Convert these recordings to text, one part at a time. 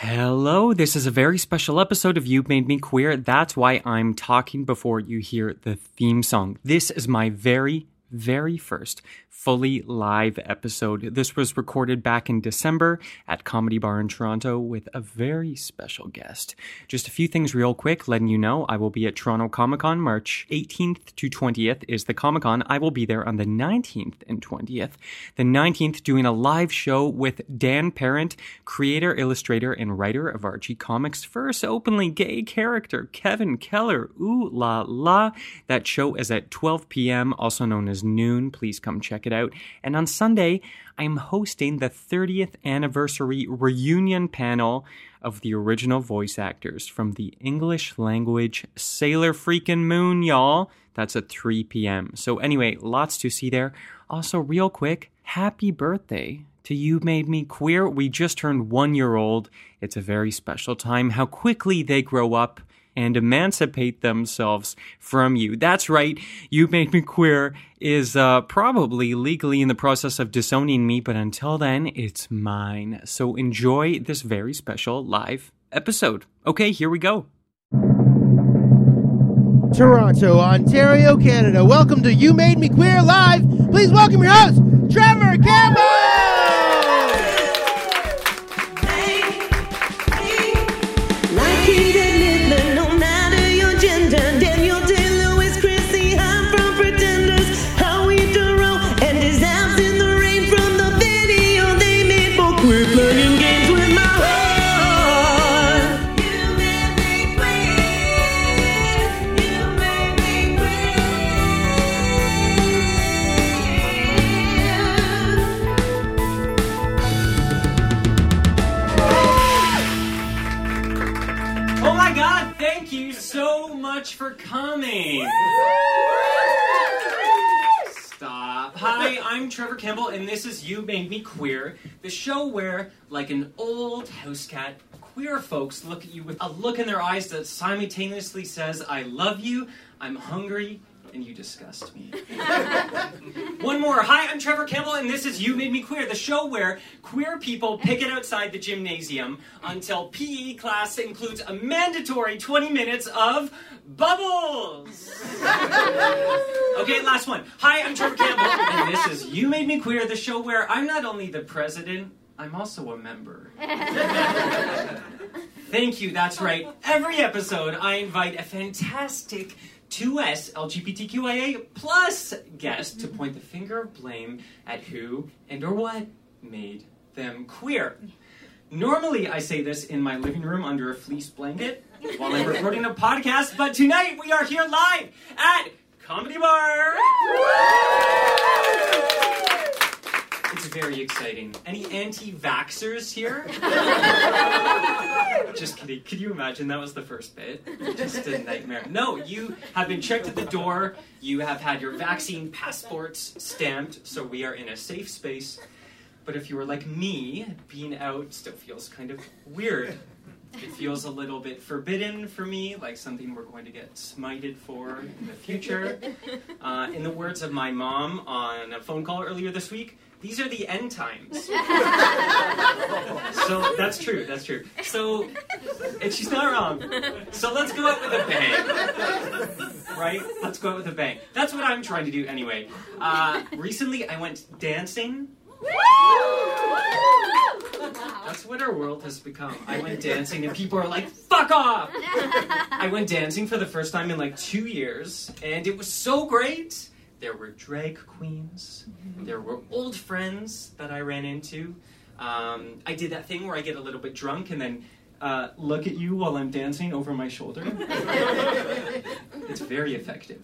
Hello, this is a very special episode of You Made Me Queer. That's why I'm talking before you hear the theme song. This is my very, very first fully live episode. This was recorded back in December at Comedy Bar in Toronto with a very special guest. Just a few things real quick, letting you know I will be at Toronto Comic Con March 18th to 20th is the Comic Con. I will be there on the 19th and 20th. The 19th doing a live show with Dan Parent, creator, illustrator, and writer of Archie Comics' first openly gay character, Kevin Keller. Ooh la la. That show is at 12 p.m., also known as noon. Please come check it out. And on Sunday, I'm hosting the 30th anniversary reunion panel of the original voice actors from the English language Sailor Freakin' Moon, y'all. That's at 3 p.m. So, anyway, lots to see there. Also, real quick, happy birthday to You Made Me Queer. We just turned one year old. It's a very special time. How quickly they grow up and emancipate themselves from you. That's right, You Made Me Queer is uh, probably legally in the process of disowning me, but until then, it's mine. So enjoy this very special live episode. Okay, here we go. Toronto, Ontario, Canada. Welcome to You Made Me Queer Live. Please welcome your host, Trevor Campbell! And this is You Made Me Queer, the show where, like an old house cat, queer folks look at you with a look in their eyes that simultaneously says, I love you, I'm hungry, and you disgust me. One more. Hi, I'm Trevor Campbell, and this is You Made Me Queer, the show where queer people pick it outside the gymnasium until PE class includes a mandatory 20 minutes of bubbles. okay, last one. Hi, I'm Trevor Campbell, and this is You Made Me Queer, the show where I'm not only the president, I'm also a member. Thank you, that's right. Every episode, I invite a fantastic 2S LGBTQIA plus guest to mm-hmm. point the finger of blame at who and or what made them queer. Normally, I say this in my living room under a fleece blanket while I'm recording a podcast, but tonight we are here live at Comedy Bar. Very exciting. Any anti vaxxers here? Just kidding. Could you imagine that was the first bit? Just a nightmare. No, you have been checked at the door. You have had your vaccine passports stamped, so we are in a safe space. But if you were like me, being out still feels kind of weird. It feels a little bit forbidden for me, like something we're going to get smited for in the future. Uh, in the words of my mom on a phone call earlier this week, these are the end times. so that's true, that's true. So, and she's not wrong. So let's go out with a bang. Right? Let's go out with a bang. That's what I'm trying to do anyway. Uh, recently, I went dancing. That's what our world has become. I went dancing and people are like, fuck off! I went dancing for the first time in like two years and it was so great. There were drag queens, there were old friends that I ran into. Um, I did that thing where I get a little bit drunk and then uh, look at you while I'm dancing over my shoulder. it's very effective.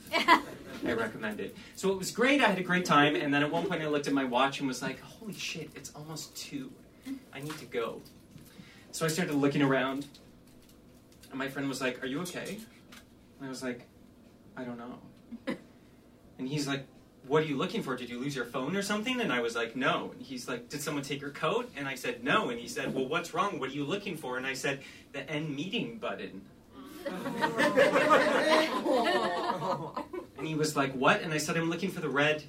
I recommend it. So it was great. I had a great time. And then at one point, I looked at my watch and was like, holy shit, it's almost two. I need to go. So I started looking around, and my friend was like, Are you okay? And I was like, I don't know. And he's like, What are you looking for? Did you lose your phone or something? And I was like, No. And he's like, Did someone take your coat? And I said, No. And he said, Well, what's wrong? What are you looking for? And I said, The end meeting button. and he was like, What? And I said, I'm looking for the red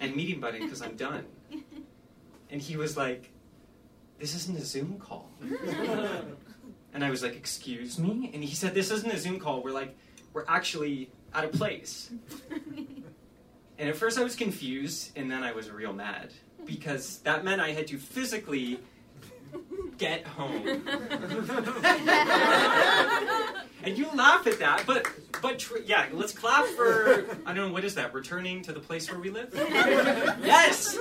end meeting button because I'm done. And he was like, This isn't a Zoom call. and I was like, Excuse me? And he said, This isn't a Zoom call. We're like, We're actually at a place. And at first I was confused, and then I was real mad because that meant I had to physically get home. and you laugh at that, but but tr- yeah, let's clap for I don't know what is that? Returning to the place where we live. yes.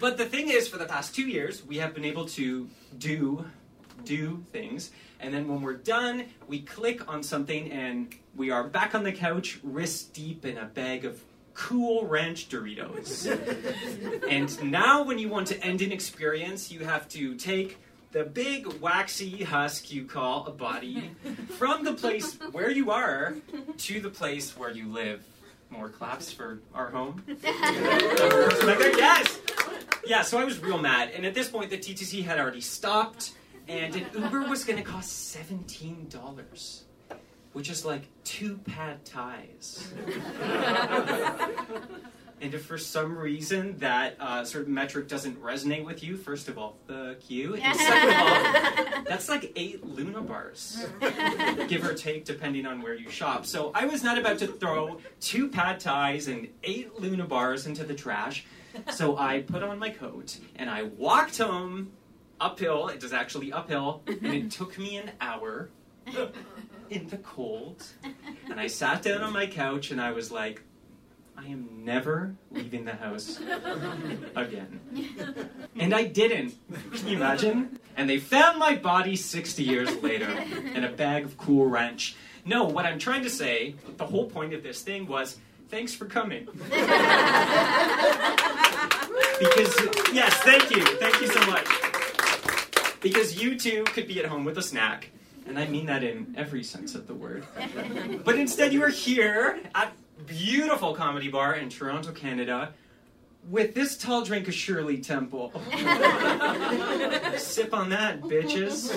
But the thing is, for the past two years, we have been able to do do things, and then when we're done, we click on something, and we are back on the couch, wrist deep in a bag of cool ranch Doritos. and now, when you want to end an experience, you have to take the big waxy husk you call a body from the place where you are to the place where you live. More claps for our home. yes! Yeah, so I was real mad. And at this point, the TTC had already stopped, and an Uber was going to cost $17, which is like two pad thais. And if for some reason that uh, sort of metric doesn't resonate with you, first of all, fuck you. And second of all, that's like eight Luna bars, give or take, depending on where you shop. So I was not about to throw two pad thais and eight Luna bars into the trash. So I put on my coat and I walked home uphill. It was actually uphill, and it took me an hour in the cold. And I sat down on my couch and I was like, I am never leaving the house again. And I didn't. Can you imagine? And they found my body 60 years later in a bag of Cool Ranch. No, what I'm trying to say, the whole point of this thing was thanks for coming. because, yes, thank you. Thank you so much. Because you too could be at home with a snack. And I mean that in every sense of the word. But instead, you are here at beautiful comedy bar in Toronto, Canada, with this tall drink of Shirley Temple. Sip on that, bitches.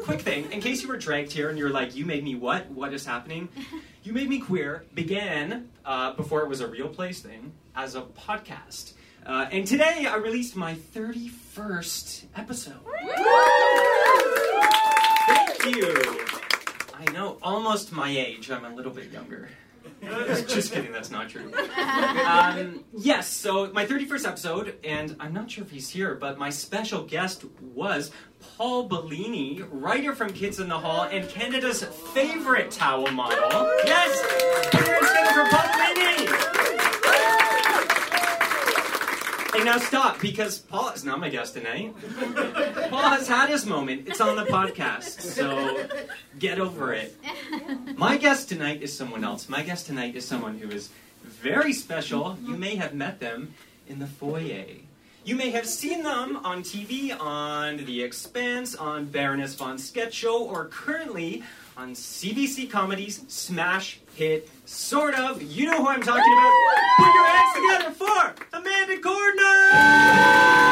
Quick thing, in case you were dragged here and you're like, you made me what? What is happening? You Made Me Queer began, uh, before it was a real place thing, as a podcast. Uh, and today I released my 31st episode. Thank you. I know, almost my age. I'm a little bit younger. Just kidding, that's not true. Um, yes, so my 31st episode, and I'm not sure if he's here, but my special guest was Paul Bellini, writer from Kids in the Hall and Canada's favorite towel model. Yes! Parents get for Paul Bellini! Now stop, because Paul is not my guest tonight. Paul has had his moment. It's on the podcast, so get over it. My guest tonight is someone else. My guest tonight is someone who is very special. You may have met them in the foyer. You may have seen them on TV, on The Expanse, on Baroness von Sketch Show, or currently on CBC Comedy's smash hit, sort of. You know who I'm talking about. Put your hands together for Amanda Cordner!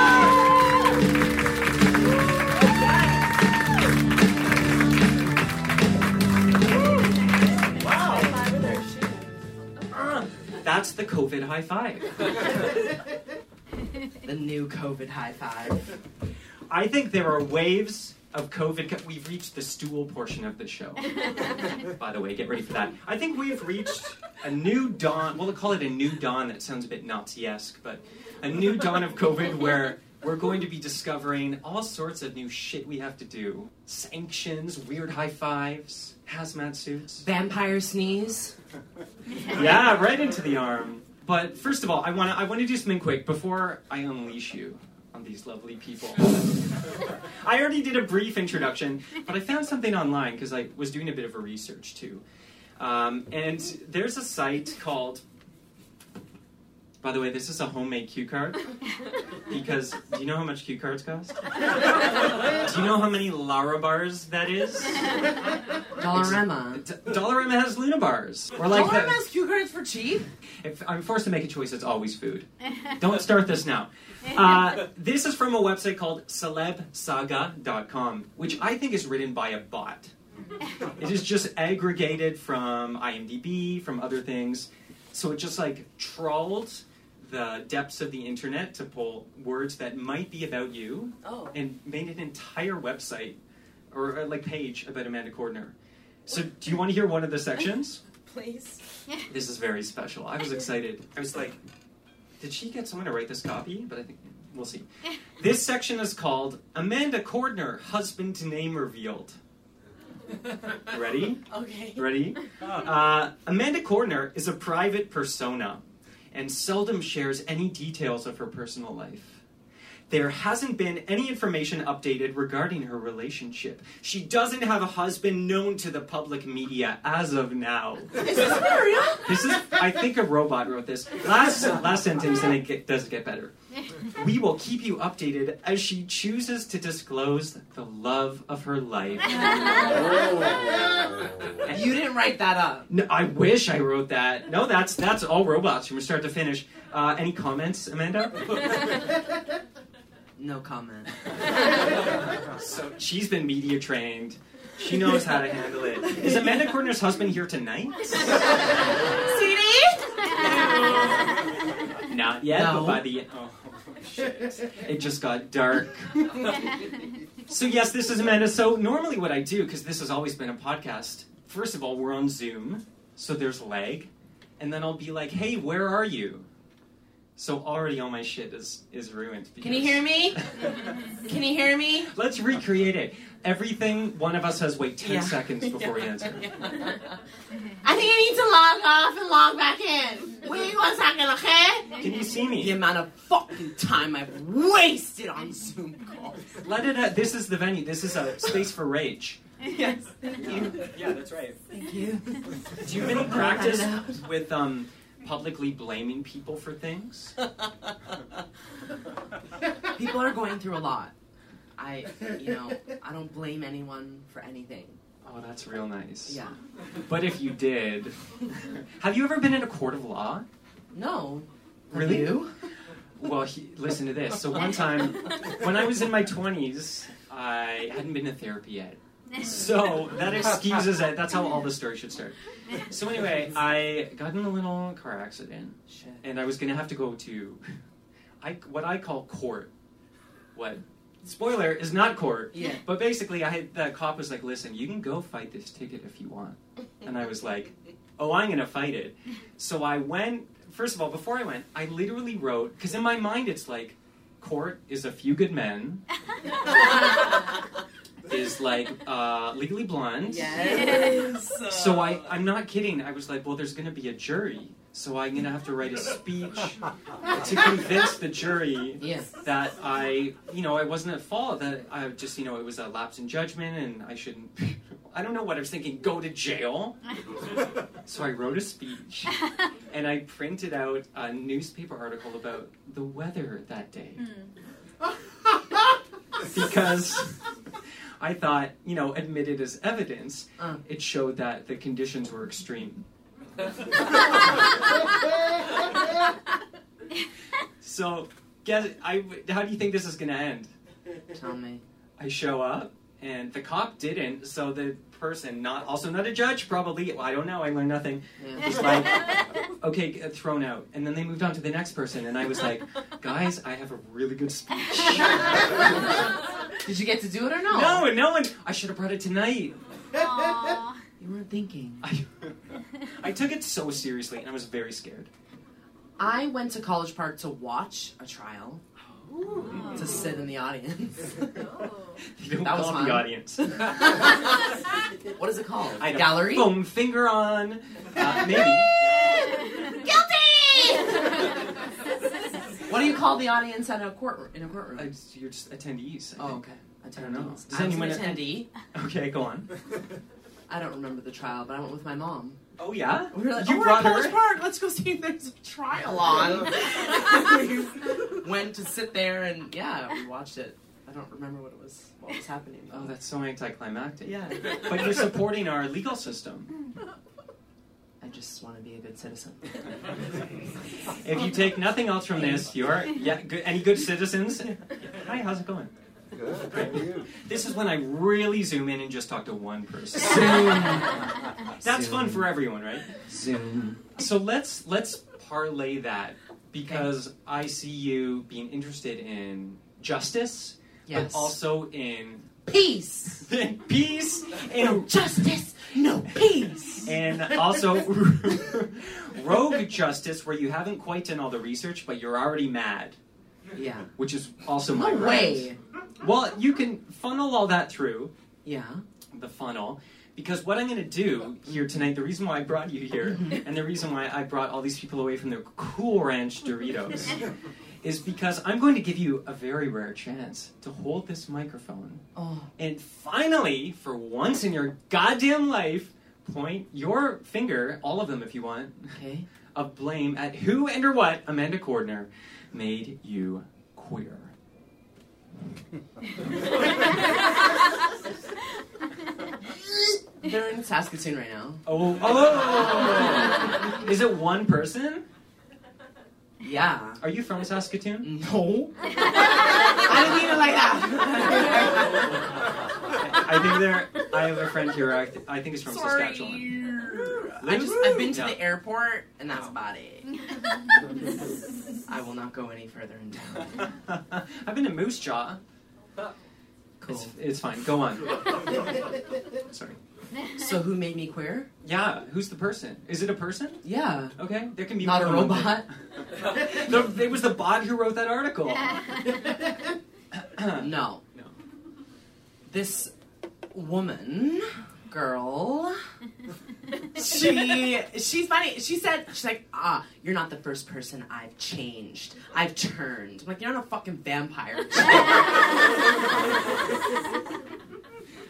Wow. Uh, That's the COVID high five. The new COVID high five. I think there are waves of COVID. We've reached the stool portion of the show. By the way, get ready for that. I think we've reached a new dawn. We'll call it a new dawn. That sounds a bit Nazi-esque, but a new dawn of COVID where we're going to be discovering all sorts of new shit we have to do. Sanctions, weird high fives, hazmat suits. Vampire sneeze. Yeah, right into the arm. But first of all, I want to I want to do something quick before I unleash you these lovely people. I already did a brief introduction, but I found something online because I was doing a bit of a research too. Um, and there's a site called By the way, this is a homemade cue card. Because do you know how much cue cards cost? do you know how many Lara bars that is? Dollarama. D- Dollarama has Luna bars. Or like the- Dollarama has cue cards for cheap? if I'm forced to make a choice, it's always food. Don't start this now. Uh, this is from a website called celebsaga.com, which I think is written by a bot. It is just aggregated from IMDb, from other things. So it just like trawled the depths of the internet to pull words that might be about you Oh. and made an entire website or uh, like page about Amanda Cordner. So do you want to hear one of the sections? Please. This is very special. I was excited. I was like, did she get someone to write this copy? But I think we'll see. This section is called Amanda Cordner, Husband Name Revealed. Ready? Okay. Ready? Uh, Amanda Cordner is a private persona and seldom shares any details of her personal life. There hasn't been any information updated regarding her relationship. She doesn't have a husband known to the public media as of now. Is this real? This is, I think, a robot wrote this. Last last sentence, and it get, does get better. We will keep you updated as she chooses to disclose the love of her life. You didn't write that up. No, I wish I wrote that. No, that's that's all robots from start to finish. Uh, any comments, Amanda? No comment. So she's been media trained. She knows how to handle it. Is Amanda Cordner's husband here tonight? Not yet, No. but by the oh shit, it just got dark. so yes, this is Amanda. So normally, what I do, because this has always been a podcast. First of all, we're on Zoom, so there's lag, and then I'll be like, "Hey, where are you?" So already all my shit is is ruined. Can you hear me? Can you hear me? Let's recreate it. Everything one of us has wait ten Yeah. seconds before we answer. I think I need to log off and log back in. Wait one second, okay? Can you see me? The amount of fucking time I've wasted on Zoom calls. Let it. Uh, this is the venue. This is a space for rage. Yes, thank you. Yeah, that's right. Thank you. Do you have any practice with um, publicly blaming people for things? People are going through a lot. I, you know, I don't blame anyone for anything. Oh, that's real nice. Yeah. But if you did, have you ever been in a court of law? No. Really? You? Well, he, listen to this. So one time, when I was in my twenties, I hadn't been to therapy yet. So that excuses it. That's how all the story should start. So anyway, I got in a little car accident, Shit. and I was gonna have to go to, I what I call court. What? Spoiler is not court. Yeah. But basically, I had the cop was like, "Listen, you can go fight this ticket if you want," and I was like, "Oh, I'm gonna fight it." So I went. First of all, before I went, I literally wrote because in my mind it's like, court is a few good men. is like uh, Legally Blonde. Yes. So I, I'm not kidding. I was like, well, there's going to be a jury, so I'm going to have to write a speech to convince the jury Yeah. that I, you know, I wasn't at fault. That I just, you know, it was a lapse in judgment, and I shouldn't. I don't know what I was thinking. Go to jail. so I wrote a speech, and I printed out a newspaper article about the weather that day because. I thought, you know, admitted as evidence, Uh. it showed that the conditions were extreme. so, guess I. How do you think this is going to end? Tell me. I show up, and the cop didn't. So the person, not also not a judge, probably. Well, I don't know. I learned nothing. Yeah. Was like, okay, get thrown out. And then they moved on to the next person, and I was like, guys, I have a really good speech. Did you get to do it or no? no, and no one. I should have brought it tonight. You weren't thinking. I, I took it so seriously, and I was very scared. I went to College Park to watch a trial. To sit in the audience. You don't That was call it fun. the audience. what is it called? I had a Gallery? foam finger on. Uh, maybe. What do you call the audience at a court in a courtroom? Uh, you're just attendees. I oh, think. okay. I don't know. Attendees. Does I was an attendee. Okay, go on. I don't remember the trial, but I went with my mom. Oh yeah, We were like, you oh, we're at College her. Park. Let's go see if there's a trial on. we went to sit there and yeah, we watched it. I don't remember what it was. What was happening? Oh, that's so anticlimactic. yeah. But you're supporting our legal system. I just want to be a good citizen. If you take nothing else from this, you're yeah. Good, any good citizens? Hi, how's it going? Good. How are you? This is when I really zoom in and just talk to one person. Zoom. That's fun for everyone, right? Zoom. So let's let's parlay that because I see you being interested in justice, Yes. but also in Peace. peace No and justice. No peace. and also rogue justice, where you haven't quite done all the research, but you're already mad, Yeah. which is also my No way. Well, you can funnel all that through Yeah. the funnel. Because what I'm going to do here tonight, the reason why I brought you here, Mm-hmm. and the reason why I brought all these people away from their Cool Ranch Doritos, is because I'm going to give you a very rare chance to hold this microphone Oh. and finally, for once in your goddamn life, point your finger, all of them if you want, Okay. of blame at who and or what Amanda Cordner made you queer. They're in Saskatoon right now. Oh, oh! oh, oh, oh is it one person? Yeah. Are you from Saskatoon? No. I didn't mean it like that. I think there. I have a friend here. I, th- I think it's from Sorry. Saskatchewan. I just I've been to Yeah. the airport and that's about it. I will not go any further in town. I've been to Moose Jaw. Cool. It's, it's fine. Go on. Sorry. So who made me queer? Yeah. Who's the person? Is it a person? Yeah. Okay. There can be Not a more than one robot. thing. No, it was the bot who wrote that article. No. No. This woman, girl, she she's funny. She said she's like, ah, you're not the first person I've changed. I've turned. I'm like, you're not a fucking vampire.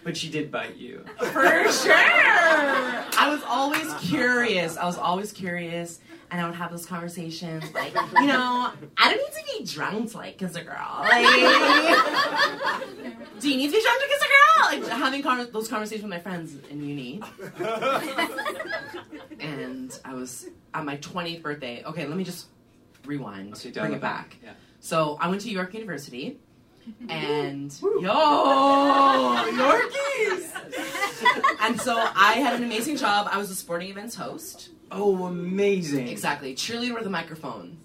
But she did bite you. For sure. I was always curious. I was always curious. And I would have those conversations like, you know, I don't need to be drunk to like kiss a girl. Like, do you need to be drunk to kiss a girl? Like having con- those conversations with my friends in uni. and I was on my 20th birthday. Okay, let me just rewind, Okay, bring dial it back. Yeah. So I went to York University, and yo, Yorkies! and so I had an amazing job. I was a sporting events host. Oh, amazing. Exactly, cheerleader with a microphone.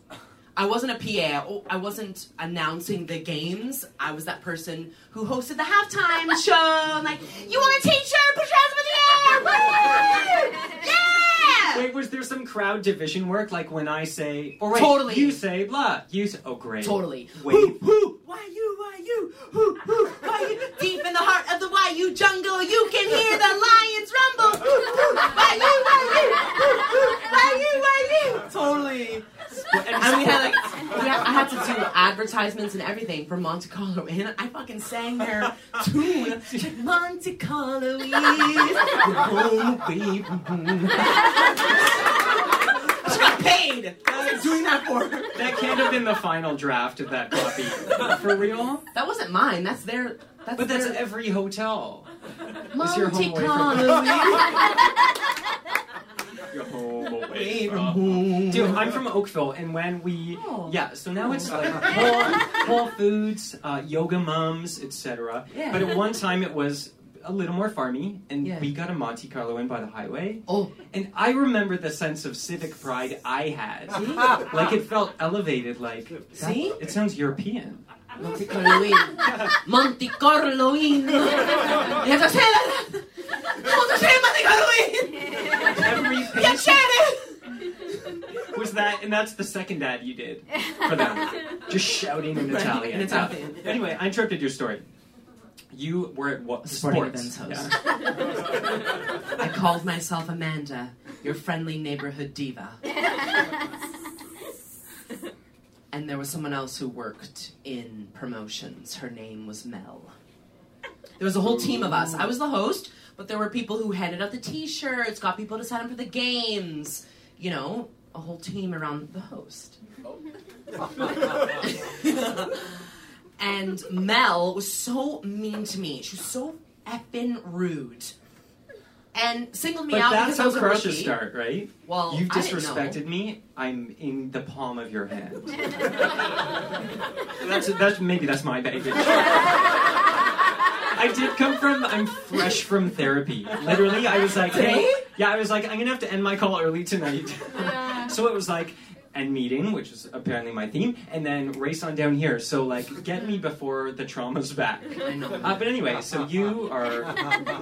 I wasn't a PA. I- I wasn't announcing the games. I was that person who hosted the halftime show. I'm like, you want a t-shirt? Put your hands up in the air! Woo! Yeah! Wait, was there some crowd division work? Like when I say, oh, or wait, Totally. you say blah, you say, oh great. Totally. Wait. Who, who, why you, why you, who, who, why you? Deep in the heart of the why you jungle, you can hear the lions rumble. Who, who, why you, why you, who, who, why you, why you? Totally. And we had like, we had, I had to do advertisements and everything for Monte Carlo, and I fucking sang their tune. Monte Carlo is your home, baby. She got paid. I was doing that for her. That can't have been the final draft of that copy. For real? That wasn't mine. That's their. That's But that's their, every hotel. Monte your home away from- Carlo. Your home away Away from from home. Dude, I'm from Oakville, and when we, Oh. yeah, so now it's like Whole, Whole Foods, uh, Yoga Mums, etc. Yeah. But at one time it was a little more farmy, and Yeah. we got a Monte Carlo in by the highway. Oh, And I remember the sense of civic pride I had. like it felt elevated, like, See? It sounds European. Monte Carlo. Monte Carlo. You have to say that. You have to say Monte Carlo. Every Yeah, Shannon. was that, and that's the second ad you did for them. Just shouting in Right, Italian. in Italian. Yeah. Anyway, I interrupted your story. You were at what? Sporting sports. events host. Yeah. I called myself Amanda, your friendly neighborhood diva. And there was someone else who worked in promotions. Her name was Mel. There was a whole team of us. I was the host, But there were people who handed out the T-shirts, got people to sign up for the games. You know, a whole team around the host. and Mel was so mean to me. She was so effing rude. And singled me But out that's because I how was a crushes rookie. start, right? Well, You've I didn't know. disrespected me. I'm in the palm of your hand. that's that's maybe that's my baggage. I did come from. I'm fresh from therapy. Literally, I was like, hey, yeah, I was like, I'm gonna have to end my call early tonight. so it was like end meeting, which is apparently my theme, and then race on down here. So like, get me before the trauma's back. I know. Uh, but anyway, so you are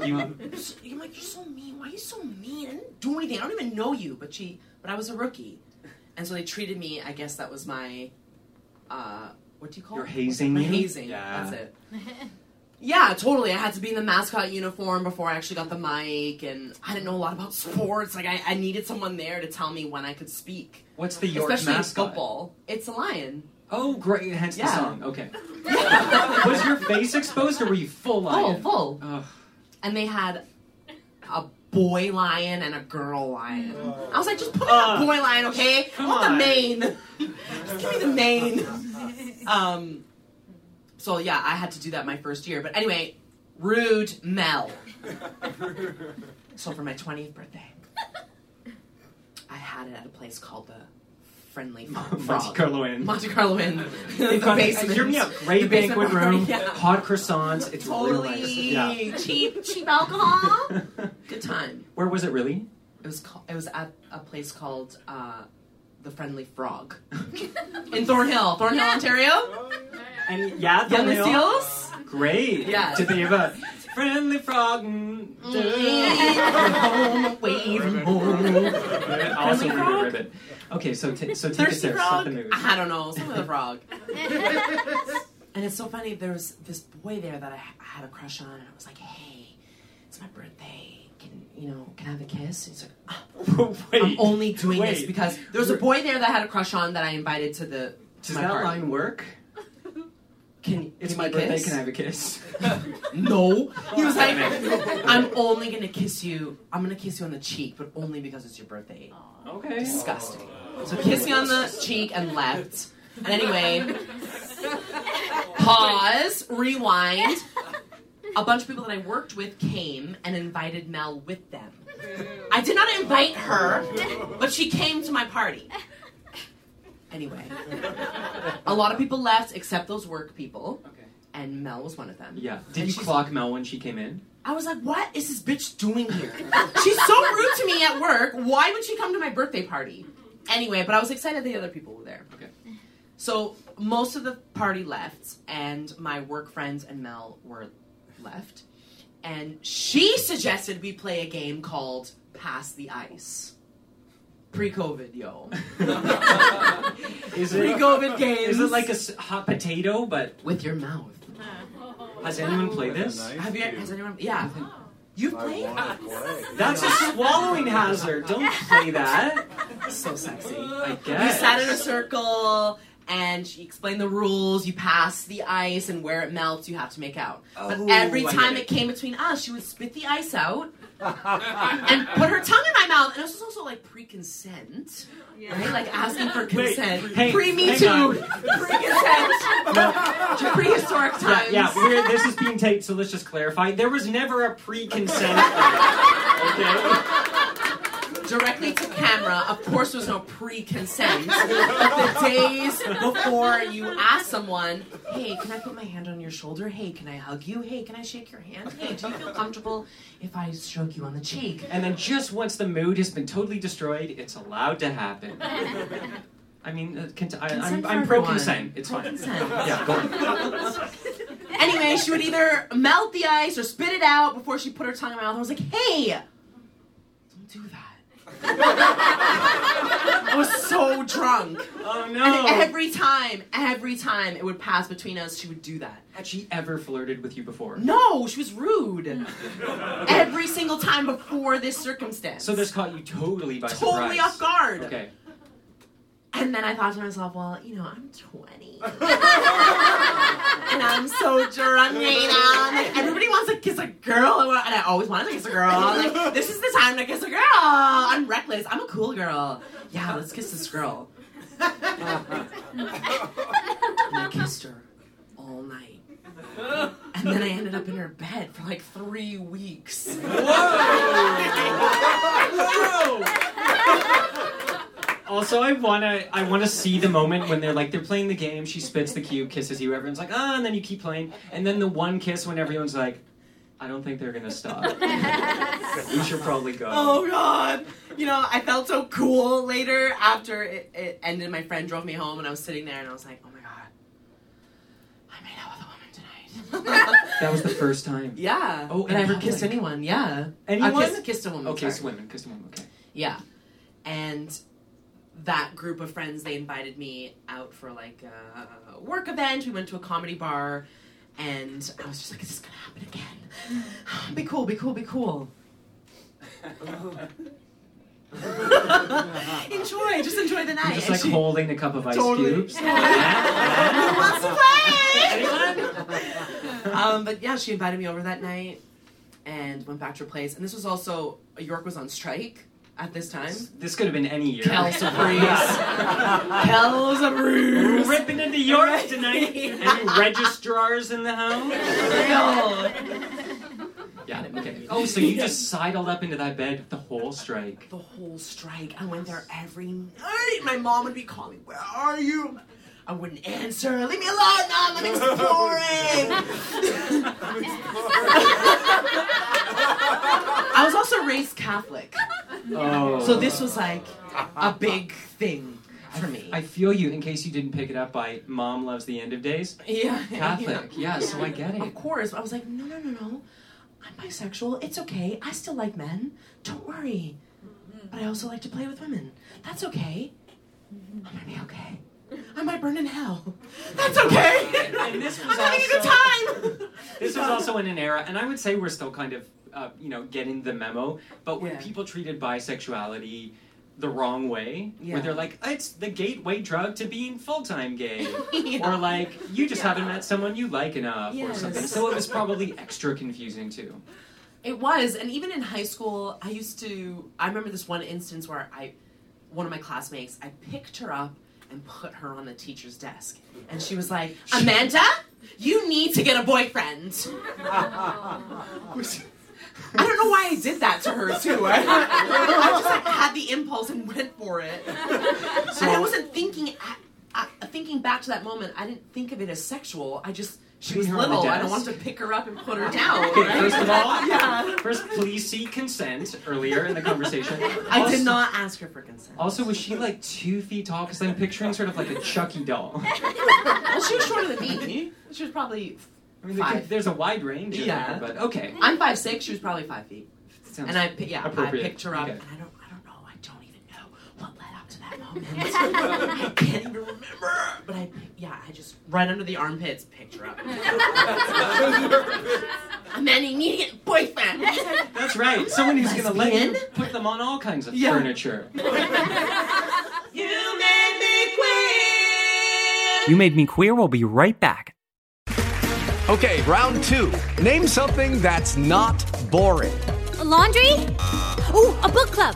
you. You're like, you're so mean. Why are you so mean? I didn't do anything. I don't even know you. But she, but I was a rookie, and so they treated me. I guess that was my, uh, what do you call it? You're it? hazing My you? hazing. Yeah. That's it. Yeah, totally. I had to be in the mascot uniform before I actually got the mic, and I didn't know a lot about sports. Like, I, I needed someone there to tell me when I could speak. What's the York Especially in mascot? football. It's a lion. Oh, great! Hence the Yeah. song. Okay. Was your face exposed, or were you full Full, lion? full. Ugh. And they had a boy lion and a girl lion. I was like, just put me Uh, a boy lion, okay? I come want the on. mane. just give me the mane. Um, so yeah, I had to do that my first year. But anyway, rude Mel. so for my 20th birthday, I had it at a place called the Friendly Frog. Monte Carlo Inn. Monte Carlo Inn. They've the got basement. hear me out. Great The banquet room, yeah. hot croissants. It's real Totally nice. Yeah. cheap, cheap alcohol. Good time. Where was it really? It was called, it was at a place called uh, the Friendly Frog in Thornhill, Thornhill, Ontario. And yeah, Young Thornhill. Seals. Great. Yeah. Did they have a friendly frog? mm, home, away from home. also Friendly Ruby frog? Ribbit. Okay, so t- so take us Thirsty there. Set frog. the mood. I don't know, some of the frog. and it's so funny. There was this boy there that I, I had a crush on, and I was like, "Hey, it's my birthday. Can you know? Can I have a kiss?" He's like, "Ah, Wait. I'm only doing this because there was a boy there that I had a crush on that I invited to the to Does my that party. line work? Can It's give my me a birthday. kiss? Can I have a kiss? No. He was like, I'm only gonna kiss you. I'm gonna kiss you on the cheek, but only because it's your birthday. Okay. Disgusting. So kiss me on the cheek and left. And anyway, pause, rewind. A bunch of people that I worked with came and invited Mel with them. I did not invite her, but she came to my party. Anyway, a lot of people left except those work people, Okay. and Mel was one of them. Yeah. Did And you clock Mel when she came in? I was like, what is this bitch doing here? She's so rude to me at work. Why would she come to my birthday party? Anyway, but I was excited the other people were there. Okay. So most of the party left, and my work friends and Mel were left. And she suggested we play a game called Pass the Ice. Pre COVID, yo. Is Pre it? COVID games. Is it like a s- hot potato? But with your mouth? has anyone played this? Have you? Has anyone? Yeah. Oh. You've played? That's a swallowing hazard. Don't play that. so sexy. I We guess. sat in a circle and she explained the rules. You pass the ice, and where it melts, you have to make out. But Oh, every I time it it. came between us, she would spit the ice out and put her tongue in my mouth. And this was also like pre-consent, right? Like asking for consent. hey, Pre-Me Too, on. pre-consent, prehistoric Yeah, times. yeah. We're, this is being taped, so let's just clarify. There was never a pre-consent. okay. Directly to camera. Of course, there's no pre-consent. But the days before you ask someone, "Hey, can I put my hand on your shoulder? Hey, can I hug you? Hey, can I shake your hand? Hey, do you feel comfortable if I stroke you on the cheek?" And then just once the mood has been totally destroyed, it's allowed to happen. I mean, uh, cont- I, I'm, Consent I'm pro consent. It's fine. Pro-consent. Yeah, go on. Anyway, she would either melt the ice or spit it out before she put her tongue in my mouth. I was like, "Hey, don't do that." I was so drunk. Oh And no! every time, every time it would pass between us, she would do that. Had she ever flirted with you before? No, she was rude. every single time before this circumstance. So this caught you totally by totally surprise. off guard. Okay. And then I thought to myself, well, you know, I'm 20. and I'm so drunk right now. I'm like, everybody wants to kiss a girl. and I always wanted to kiss a girl. I'm like, this is the time to kiss a girl. I'm reckless. I'm a cool girl. Yeah, let's kiss this girl. and I kissed her all night. And then I ended up in her bed for like three weeks. Also, I wanna I wanna see the moment when they're like they're playing the game. She spits the cube, kisses you. Everyone's like, ah, and then you keep playing, and then the one kiss when everyone's like, I don't think they're gonna stop. we should probably go. Oh god! You know, I felt so cool later after it, it ended. My friend drove me home, and I was sitting there, and I was like, "Oh my god, I made out with a woman tonight." That was the first time. yeah. Oh, and I ever kissed anyone. Yeah. Anyone? I kissed, kissed a woman. Oh, kiss sorry. women, kiss women. Okay. Yeah. And that group of friends, they invited me out for like a work event. We went to a comedy bar, and I was just like, "Is this gonna happen again? be cool, be cool, be cool." enjoy, just enjoy the night. You're just like she- holding a cup of ice Totally. cubes. Who wants to play? um, but yeah, she invited me over that night and went back to her place. And this was also York was on strike at this time. This could have been any year. Kelsa Breeze. Kelsa Breeze. Ripping into York tonight. Any registrars in the house? Yeah. Okay. Oh, so you just sidled up into that bed the whole strike. The whole strike. I went there every night. My mom would be calling, Where are you? I wouldn't answer. Leave me alone, mom. I'm exploring. I was also raised Catholic. Oh. So this was like a big thing for me. I feel you. In case you didn't pick it up by "Mom loves the end of days." yeah. Catholic. Yeah. So I get it. Of course. I was like, no, no, no, no. I'm bisexual. It's okay. I still like men. Don't worry. But I also like to play with women. That's okay. I'm gonna be okay. I might burn in hell. That's okay. And this was I'm having a good time. This was also in an era, and I would say we're still kind of, uh, you know, getting the memo. But when Yeah. people treated bisexuality the wrong way, Yeah. where they're like, it's the gateway drug to being full time gay, Yeah. or like you just haven't met someone you like enough, or something. So it was probably extra confusing too. It was, and even in high school, I used to. I remember this one instance where I, one of my classmates, I picked her up and put her on the teacher's desk, and she was like, "Amanda, you need to get a boyfriend." I don't know why I did that to her too. I, I just like, had the impulse and went for it. and I wasn't thinking. I, I, thinking back to that moment, I didn't think of it as sexual. I just she was Putting her on the little. I don't want to pick her up and put her down. Okay, right? first of all, Yeah. first please seek consent earlier in the conversation. I Also- did not ask her for consent. Also, was she like two feet tall? Because I'm picturing sort of like a Chucky doll. Well, she was shorter than me. She was probably. I mean, there could- Five. there's a wide range. Yeah. there, but okay. I'm five six. She was probably five feet. Sounds And I, yeah, I picked her up, Okay. and I don't, I don't know. I don't even know what led up to that moment. I can't even remember. But I, yeah, I just right under the armpits picked her up. Amanda, you need to get a boyfriend. That's right. Someone who's gonna let you put them on all kinds of Yeah. furniture. you made me queer. You Made Me Queer We'll be right back. Okay, round two. Name something that's not boring. A laundry? Ooh, a book club.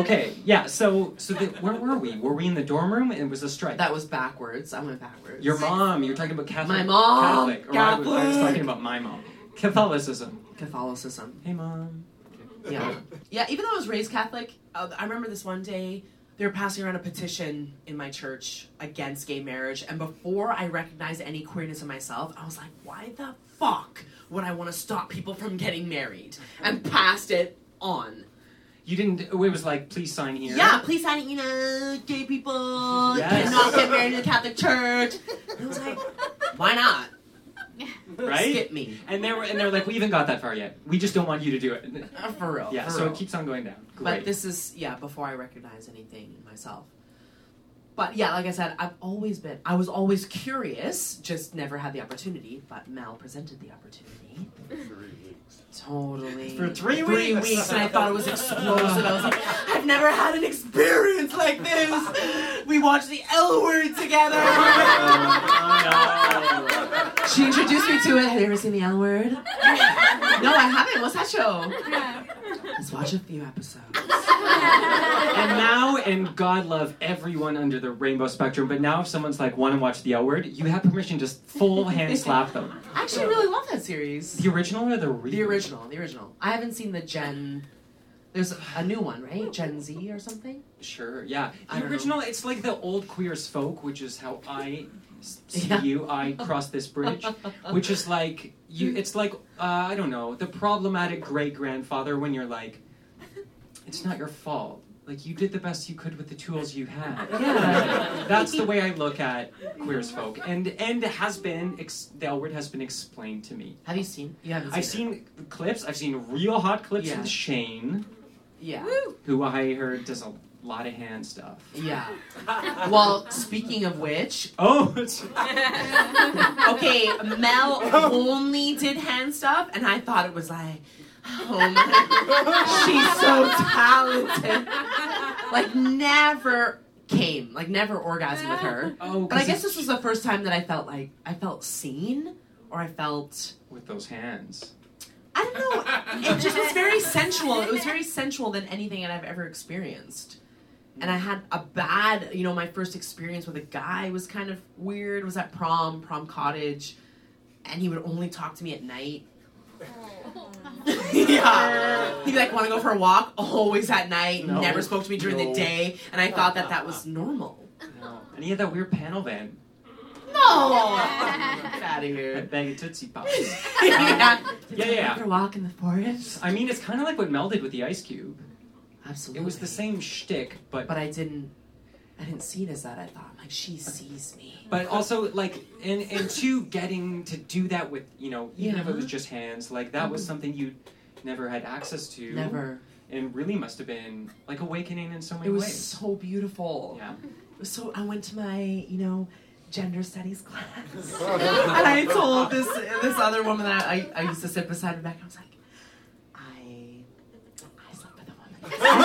Okay, yeah. So, so the, where were we? Were we in the dorm room? It was a strike. That was backwards. I went backwards. your mom. You were talking about Catholic. My mom, Catholic. Or I was, I was talking about my mom. Catholicism. Catholicism. Hey, mom. Yeah. Yeah, even though I was raised Catholic, uh, I remember this one day they were passing around a petition in my church against gay marriage. And before I recognized any queerness in myself, I was like, why the fuck would I want to stop people from getting married? And passed it on. You didn't. It was like, please sign here. Yeah, please sign it, you know, gay people Yes. cannot get married in the Catholic Church. And I was like, why not? right? Skip me. And they were, and they're like, we haven't got that far yet. We just don't want you to do it. Uh, for real. Yeah, for so real. it keeps on going down. But this is yeah before I recognize anything in myself. But yeah, like I said, I've always been. I was always curious, just never had the opportunity. But Mel presented the opportunity. Totally. For three Three weeks. weeks, and I thought it was explosive. I was like, I've never had an experience like this. We watched the L word together. She introduced me to it. Have you ever seen the L word? no, I haven't. What's that show? Let's watch a few episodes. and now, and God love everyone under the rainbow spectrum, but now if someone's like, want to watch the L word, you have permission to just full hand slap them. I actually really love that series. The original or the re- The original, the original. I haven't seen the Gen. There's a new one, right? Gen Z or something. Sure, yeah. I The don't original, it's like the old queer as folk, which is how I s- see Yeah. you. I cross this bridge, which is like you. It's like uh, I don't know the problematic great grandfather when you're like, it's not your fault. Like you did the best you could with the tools you had. Yeah. That's the way I look at queer as folk, and and it has been ex- the L word has been explained to me. Have you seen? You haven't seen. I've it. seen clips. I've seen real hot clips Yeah. with Shane, Yeah. who I heard does a lot of hand stuff. Yeah. Well, speaking of which, Oh, okay, Mel only did hand stuff, and I thought it was like, oh my, she's so talented. Like never came, like never orgasmed with her. oh, But I guess this was the first time that I felt like I felt seen, or I felt. with those hands. I don't know. It just was very sensual. It was very sensual than anything that I've ever experienced. And I had a bad, you know, my first experience with a guy was kind of weird. It was at prom, prom cottage, and he would only talk to me at night. yeah, he'd be like, "Want to go for a walk?" Always at night. No. Never spoke to me during the day, and I thought that that was normal. No. And he had that weird panel van. No, get out of That here. bag of Tootsie Pops. yeah, Yeah, yeah. For a walk in the forest. I mean, it's kind of like what Mel did with the Ice Cube. Absolutely. It was the same shtick, but but I didn't I didn't see it as that. I thought like she sees me. but also like and and two getting to do that with you know even if it was just hands like that was mm-hmm. something you never had access to Never. and really must have been like awakening in so many ways. It was ways. so beautiful. yeah. So I went to my, you know, gender studies class. and I told this this other woman that I, I used to sit beside her back, I was like, I I slept with a woman.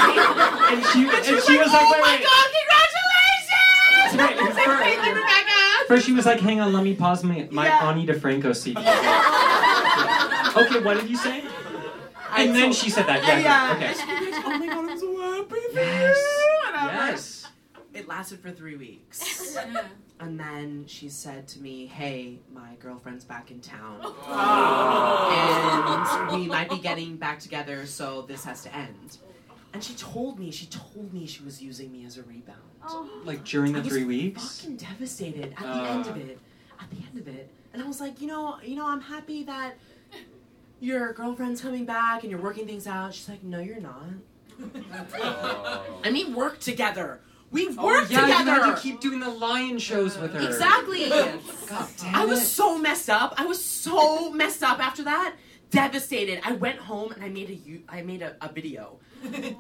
And she and she was like, oh wait, my wait. god, congratulations! Wait, I was like, for- Thank you, Rebecca. First, she was like, "Hang on, let me pause my my Yeah. Ani DiFranco CD." okay, what did you say? I And then told- she said that. Yeah. yeah. Okay. And she goes, oh my god, I'm so happy for Yes. you. Whatever. Yes. It lasted for three weeks. and then she said to me, Hey, my girlfriend's back in town. And we might be getting back together, so this has to end. And she told me, she told me she was using me as a rebound. Like during I the was three weeks. Fucking devastated at the end of Uh. it. At the end of it. And I was like, you know, you know, I'm happy that your girlfriend's coming back and you're working things out. She's like, no, you're not. I mean, work together. We Oh, work yeah, you together. had to keep doing the lion shows with her. Exactly. God damn I was it. so messed up. I was so messed up after that. Devastated. I went home and I made a you- I made a, a video.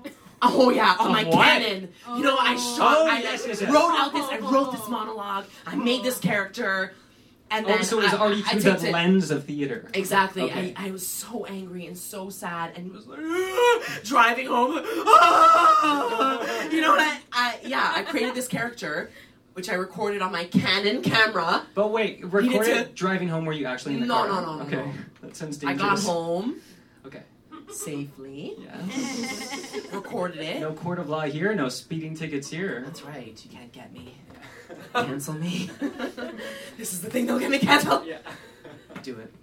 Oh yeah, on Of my what? Canon. You know, I shot. Oh, I yes, yes, yes. wrote out this. I wrote this monologue. I made this character, and then Oh, so it was I- already I through the lens of theater. Exactly. Okay. I, I was so angry and so sad, and he was like driving home. "Ah!" You know what? I, I yeah, I created this character, which I recorded on my Canon camera. But wait, needed recorded to- driving home? Were you actually in the No, car? no, no, no, Okay, no. that sounds dangerous. I dangerous. got home Okay. Safely, Yes. recorded it. No court of law here. No speeding tickets here. That's right. You can't get me. Cancel me. this is the thing that'll get me canceled. Yeah. Do it.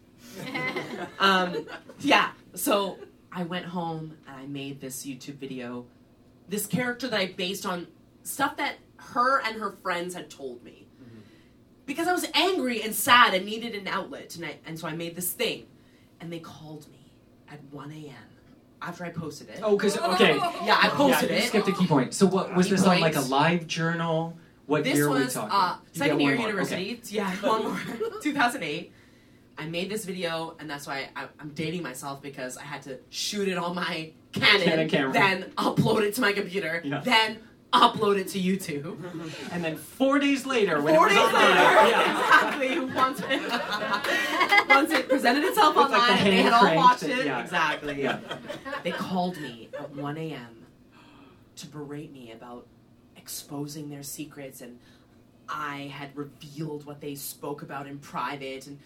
um, yeah. So I went home and I made this YouTube video. This character that I based on stuff that her and her friends had told me. Because I was angry and sad and needed an outlet. And, I, and so I made this thing. And they called me at 1 a.m. after I posted it. Oh, because okay. Yeah, I posted yeah, you it. skipped a key point. So what was Key this on like a live journal? What This year are we was talking? uh, You second got year one more. university. Yeah, one more. 2008. I made this video, and that's why I, I'm dating myself because I had to shoot it on my Canon, Canon camera. then upload it to my computer, Yeah. then upload it to YouTube. And then four days later, when Four it was days online, later, yeah. exactly. Once it, once it presented itself With, like, the online, they had all watched cranked it. yeah. Exactly. Yeah. They called me at 1 a.m. to berate me about exposing their secrets, and I had revealed what they spoke about in private. And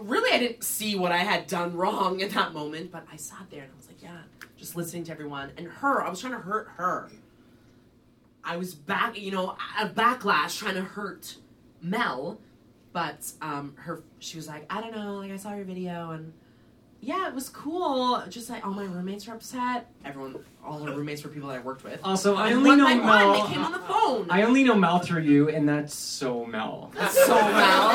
really, I didn't see what I had done wrong in that moment, but I sat there and I was like, yeah, just listening to everyone. And her, I was trying to hurt her. I was back, you know, a backlash trying to hurt Mel, but um, her, she was like, I don't know, like I saw your video and yeah, it was cool. Just like all my roommates were upset. Everyone, all her roommates were people that I worked with. Also, I And only know Mel. One, they came on the phone. I only know Mel through you, and that's so Mel. That's so Mel,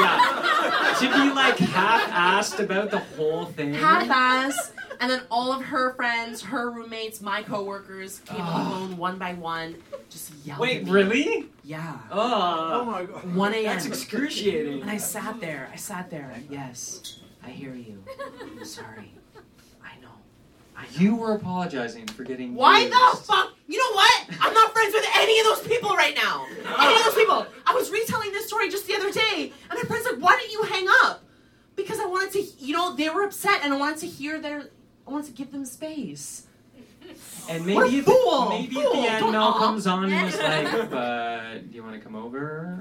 yeah. To be like half-assed about the whole thing. half-ass, and then all of her friends, her roommates, my coworkers came on the phone one by one, just yelling. Wait, at me. really? Yeah. Oh, my god. 1 a.m. that's excruciating. And I sat there. I sat there. Yes, I hear you. I'm sorry. I know. I know. You were apologizing for getting. Why used. the fuck? You know what? I'm not friends with any of those people right now. Any of those people. I was retelling this story just the other day, and my friend's like, "Why didn't you hang up?" Because I wanted to, you know, they were upset, and I wanted to hear their. I wanted to give them space. And What a maybe, at fool! maybe at Fool! the end, Mel comes on and is like, "But do you want to come over?"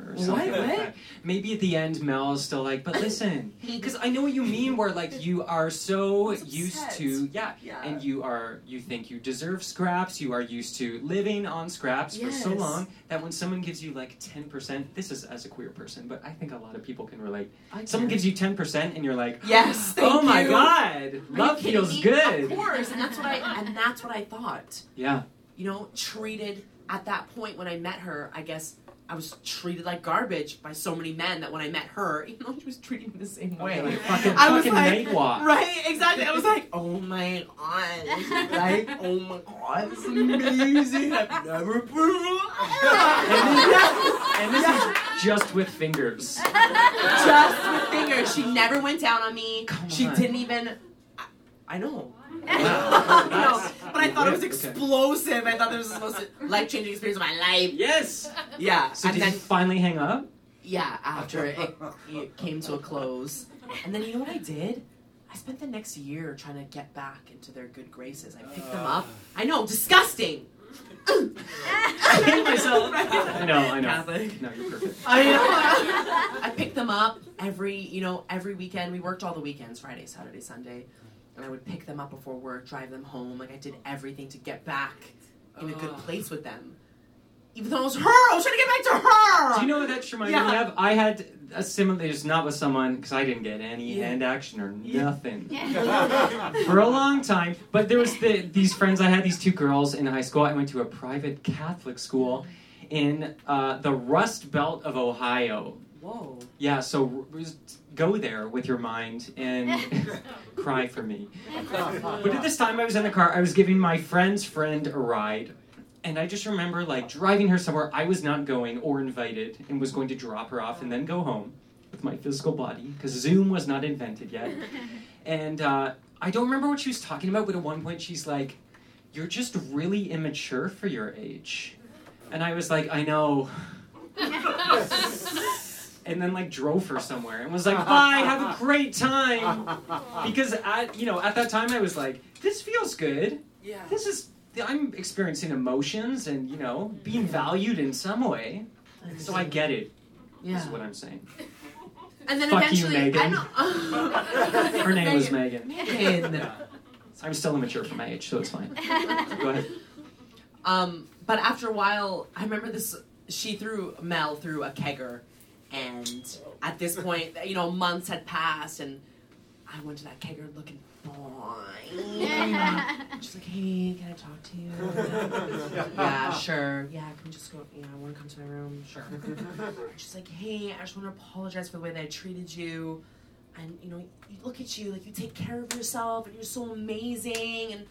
or What? something like that. Maybe at the end, Mel is still like, "But listen," because I know what you mean. Where like you are so used to, yeah, Yeah. and you are you think you deserve scraps. You are used to living on scraps for so long that when someone gives you like ten percent, this is as a queer person, but I think a lot of people can relate. Someone gives you ten percent, and you're like, Yes. Oh thank "Oh my you. god, Are love feels me? good." Of course, and that's what I and that's what I thought. Yeah. you know, treated at that point when I met her, I guess I was treated like garbage by so many men that when I met her, even though she was treating me the same way, Like fucking, I was fucking like, night walk. right, exactly. I was like, oh my god, like, oh my god, it's amazing. I've never been. And this is just with fingers. Just with fingers. She never went down on me. Come she on. didn't even. I, I know. Wow. no, but I thought it was Okay. explosive. I thought this was the most life changing experience of my life. Yes. Yeah, So and did then you finally hang up? yeah, after it, it came to a close, and then you know what I did? I spent the next year trying to get back into their good graces. I picked them up. I know, disgusting. I hate myself. I know, I know. Catholic. No, you're perfect. I know. I picked them up every, you know, every weekend. We worked all the weekends, Friday, Saturday, Sunday, and I would pick them up before work, drive them home. Like I did everything to get back in a good place with them. Even though it was her, I was trying to get back to her. Do you know what that reminded me Yeah. of? I had a similar, it's not with someone, because I didn't get any Yeah. hand action or nothing for a long time. But there was the, these friends, I had these two girls in high school. I went to a private Catholic school in uh, the Rust Belt of Ohio. Whoa. Yeah, so r- just go there with your mind and cry for me. But at this time, I was in the car. I was giving my friend's friend a ride, and I just remember like driving her somewhere I was not going or invited, and was going to drop her off and then go home with my physical body because Zoom was not invented yet. And uh, I don't remember what she was talking about, but at one point she's like, "You're just really immature for your age," and I was like, "I know." And then like drove her somewhere and was like, "Bye, have a great time." Because at you know at that time I was like, "This feels good. Yeah. This is I'm experiencing emotions and you know being valued in some way." So I get it. Yeah. Is what I'm saying. And then Fuck you, eventually, Megan. I know. Her name was Megan. Megan. I'm still immature for my age, so it's fine. Go ahead. Um, but after a while, I remember this. She threw Mel through a kegger, and at this point, you know, months had passed, and I went to that kegger looking fine. She's like, "Hey, can I talk to you?" yeah, sure. Yeah, can we just go? Yeah, I want to come to my room. Sure. She's like, "Hey, I just want to apologize for the way that I treated you." And you know, you look at you like you take care of yourself, and you're so amazing, and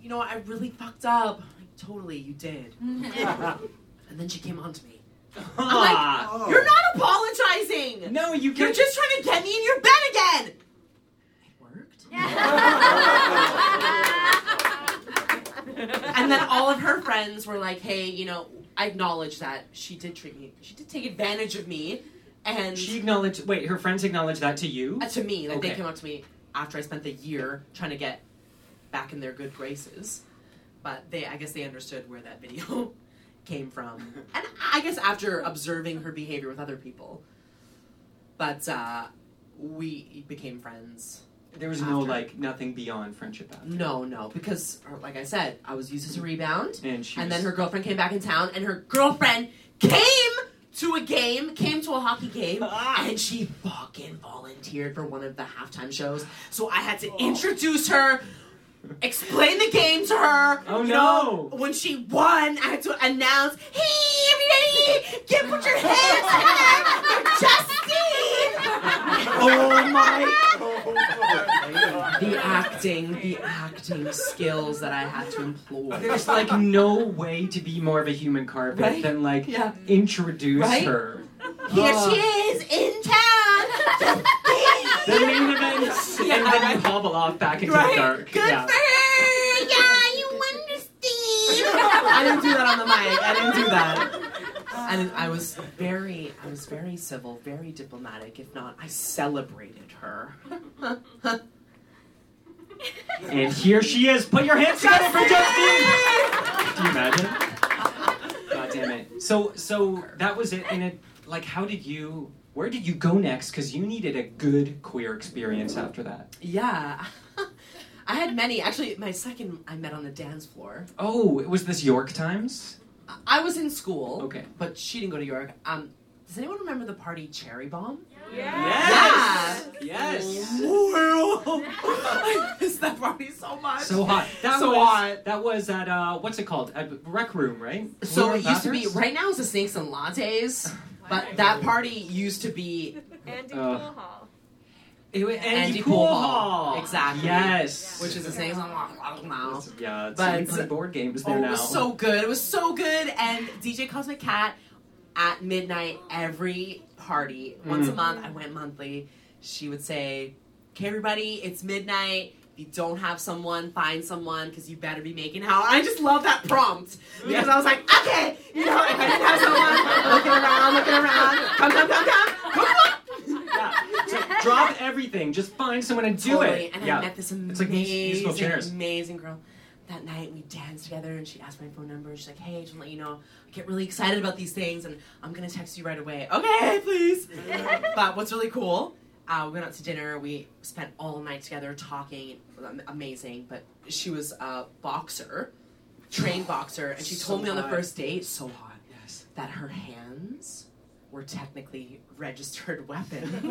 you know, I really fucked up. Like, totally, you did. and then she came on to me. I'm like, you're not apologizing. No, you You're just trying to get me in your bed again. It worked. and then all of her friends were like, "Hey, you know, I acknowledge that she did treat me. She did take advantage of me." And She acknowledged. Wait, her friends acknowledged that to you. uh, to me, like they came up to me after I spent the year trying to get back in their good graces. But they, I guess, they understood where that video came from, and I guess after observing her behavior with other people. But uh, we became friends. There was no after. like nothing beyond friendship after. No, no, because uh, like I said, I was used as a rebound, And she. and was- then her girlfriend came back in town, and her girlfriend came to a game, came to a hockey game, and she fucking volunteered for one of the halftime shows. So I had to introduce her, explain the game to her. Oh, you no. know, when she won, I had to announce, "Hey, everybody, get put your hands together for Justine!" oh my the acting, the acting skills that I had to employ. There's like no way to be more of a human carpet Right? than like Yeah. introduce Right? her. Here Oh. she is in town. The main event, Yeah, and then you hobble off back into right? the dark. Good yeah. for her. Yeah, you understand. I didn't do that on the mic. I didn't do that. And I was very, I was very civil, very diplomatic. If not, I celebrated her. And here she is. Put your hands together for Justine. Do you imagine? God damn it. So so that was it. And it like how did you? Where did you go next? Because you needed a good queer experience after that. Yeah. I had many. Actually, my second I met on the dance floor. Oh, it was this York Times. I was in school. Okay. But she didn't go to York. Um, does anyone remember the party Cherry Bomb? Yes. Yes. I miss that party so much. So hot. That So was hot. that was at uh what's it called? At Rec Room, right? So Blue it used to be. Right now it's the Snakes and Lattes, but that party used to be Andy Uh, Pool Hall. It was Andy, Andy Pool Pool Hall. Hall. Exactly. Yes. which is the same and Lattes now. yeah, it's But- you play board games Oh, there it now. was so good. It was so good. And DJ Cosmic Cat at midnight every party once Mm. a month. I went monthly. She would say, "Okay, everybody, it's midnight." If you don't have someone, find someone because you better be making out. I just love that prompt because I was like, okay, you know, if I didn't have someone looking around, looking around, come, come, come, come, come, come. yeah. So drop everything. Just find someone and do Totally. it. And yeah. I met this It's like musical amazing, chairs. amazing girl. That night we danced together and she asked my phone number. She's like, hey, just to let you know, I get really excited about these things and I'm gonna text you right away. Okay, please. but what's really cool, uh, we went out to dinner. We spent all night together talking. It was am- Amazing. But she was a boxer, trained boxer, and she So told me on the hot. first date, so hot, Yes. that her hands were technically registered weapons.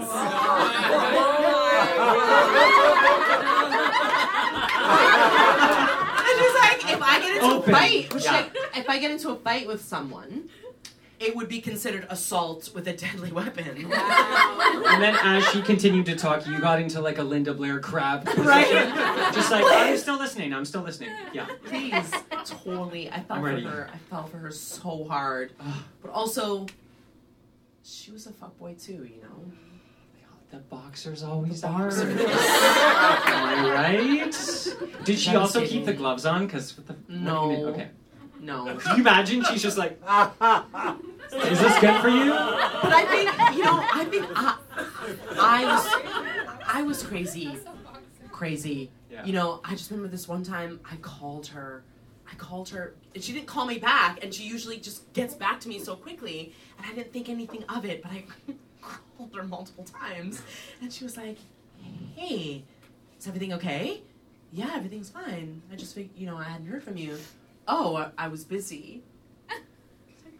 And she's like, if I get into Open. a fight, Yeah. like, if I get into a fight with someone, it would be considered assault with a deadly weapon. And then as she continued to talk, you got into like a Linda Blair crab position. Right. Just like I'm still listening. I'm still listening. Yeah. Please, totally. I fell for her. I fell for her so hard, but also, she was a fuckboy too. You know. The boxers always The are. boxers. Am I right? Did she also keep the gloves on? Because the No. Okay. No. Can you imagine? She's just like, is this good for you? But I think you know. I think I, I was I was crazy, crazy. Yeah. You know. I just remember this one time I called her. I called her and she didn't call me back, and she usually just gets back to me so quickly, and I didn't think anything of it. But I called her multiple times, and she was like, "Hey, is everything okay?" Yeah, everything's fine. I just you know I hadn't heard from you. Oh, I, I was busy.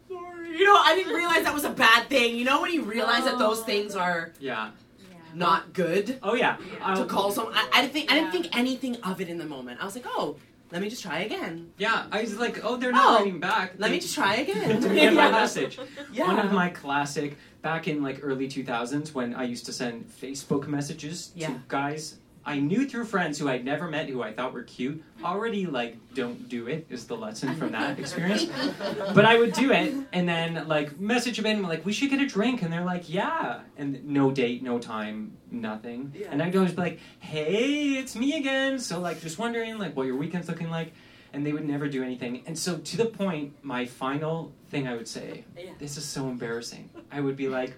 Sorry. You know, I didn't realize that was a bad thing. You know when you realize that those oh. things are Yeah. not good Oh yeah. to call someone. I, I didn't think I didn't think anything of it in the moment. I was like, oh, let me just try again. Yeah. I was like, oh, they're not Oh, writing back. Let They- me just try again. to get my message. Yeah. One of my classic back in like early 2000s when I used to send Facebook messages Yeah. to guys. I knew through friends who I'd never met who I thought were cute. Already, like, don't do it is the lesson from that experience. But I would do it and then, like, message them in, like, we should get a drink. And they're like, yeah. And no date, no time, nothing. And I'd always be like, hey, it's me again. So, like, just wondering, like, what your weekend's looking like. And they would never do anything. And so, to the point, my final thing I would say, this is so embarrassing. I would be like,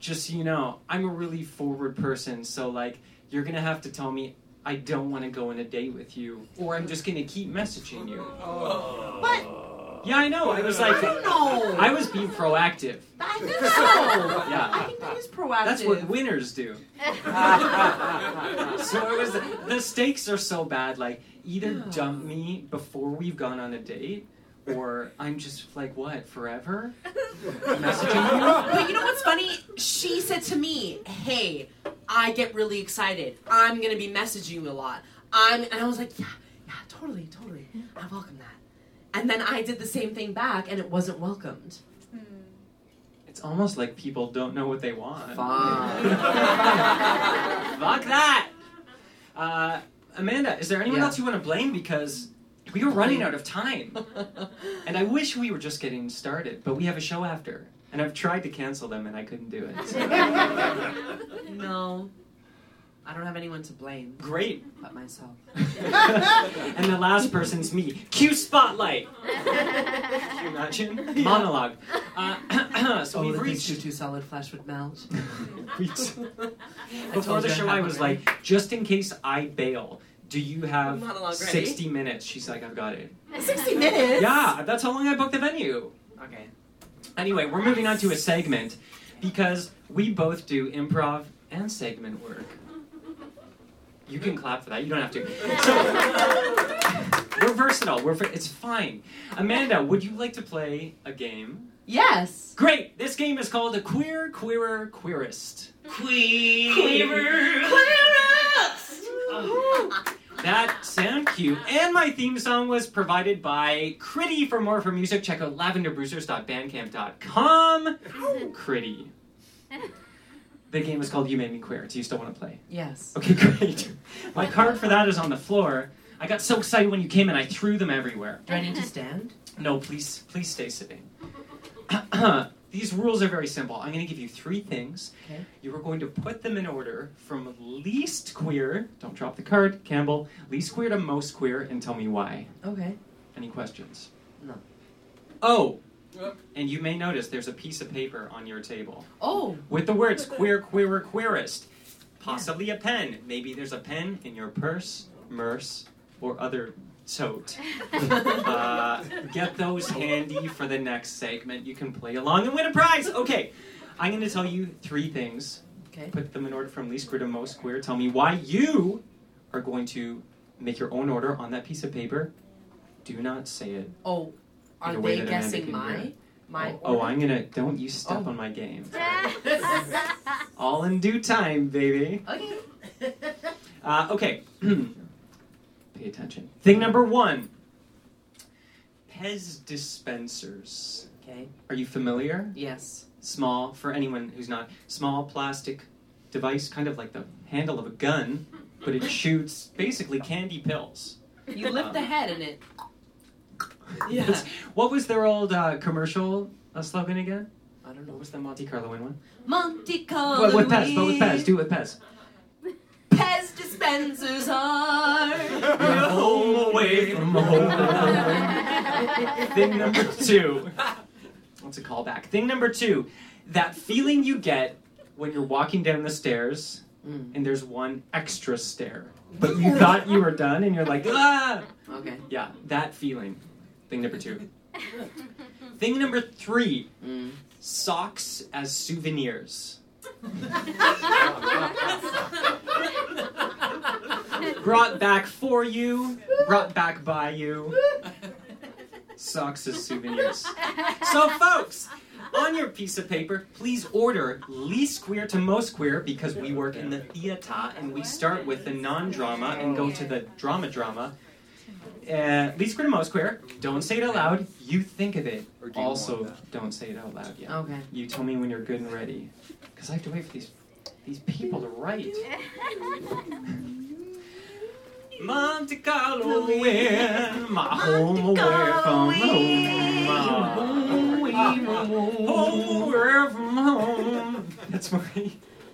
just so you know, I'm a really forward person, so like you're gonna have to tell me I don't want to go on a date with you, or I'm just gonna keep messaging you. Oh. But Yeah, I know. I was like, I don't know. I was being proactive. I think so. I Yeah, think that is proactive. that's what winners do. so it was the stakes are so bad. Like either dump me before we've gone on a date, or I'm just like what forever messaging you. But you know what's funny? She said to me, "Hey, I get really excited. I'm gonna be messaging you a lot." I'm, and I was like, "Yeah, yeah, totally, totally. I welcome that." And then I did the same thing back, and it wasn't welcomed. It's almost like people don't know what they want. Fuck. Fuck that. Uh, Amanda, is there anyone Yeah. else you want to blame? Because we were running out of time, and I wish we were just getting started. But we have a show after, and I've tried to cancel them, and I couldn't do it. So- no, I don't have anyone to blame Great. but myself. and the last person's me. Cue spotlight. Can you imagine? Monologue. Uh, so oh, we've reached. too too solid flesh would melt. reached I Before told the show, I I was like, just in case I bail, do you have Monologue ready? 60 minutes? She's like, I've got it. Sixty minutes. Yeah, that's how long I booked the venue. Okay. Anyway, we're moving on to a segment because we both do improv and segment work. You can clap for that. You don't have to. So we're versatile. We're it's fine. Amanda, would you like to play a game? Yes. Great. This game is called a queer, queerer, queerest. Queer, That sound cute. And my theme song was provided by Critty. For more for music, check out lavenderbruisers.bandcamp.com. Critty. The game is called You Made Me Queer. Do you still want to play? Yes. Okay, great. My card for that is on the floor. I got so excited when you came in, I threw them everywhere. Do I need to stand? No, please, please stay sitting. These rules are very simple. I'm going to give you three things. Okay. You are going to put them in order from least queer, don't drop the card, Campbell, least queer to most queer, and tell me why. Okay. Any questions? No. Oh, and you may notice there's a piece of paper on your table Oh. with the words queer, queerer, queerest. Possibly a pen. Maybe there's a pen in your purse, merce, or other tote. uh, get those handy for the next segment. You can play along and win a prize. Okay, I'm going to tell you three things. Okay. Put them in order from least queer to most queer. Tell me why you are going to make your own order on that piece of paper. Do not say it. Oh. Are In a way they guessing can my hear. my? Oh, order? I'm gonna. Don't you step Oh. on my game. All in due time, baby. Okay. Uh, okay. Pay attention. Thing number one Pez dispensers. Okay. Are you familiar? Yes. Small, for anyone who's not, small plastic device, kind of like the handle of a gun, but it shoots basically candy pills. You lift the head in it. Yeah. What was their old uh, commercial uh, slogan again? I don't What know. was the Monte Carlo one? Monte Carlo. What with Pez, but with Pez. Do it with Pez. Pez dispensers are. home away from home. Thing number two. What's a callback? Thing number two. That feeling you get when you're walking down the stairs Mm. and there's one extra stair, but you thought you were done and you're like, ah! Okay. Yeah, that feeling. Thing number two. Thing number three. Mm. Socks as souvenirs. Brought back for you, brought back by you. Socks as souvenirs. So, folks, on your piece of paper, please order least queer to most queer because we work in the theater and we start with the non drama and go to the drama drama. Uh, least queer to most queer. Don't say it out loud. You think of it. Do Also, don't say it out loud yet. Okay. You tell me when you're good and ready. Because I have to wait for these these people to write. Monte Carlo wind, my home away from home. My home away from home. That's where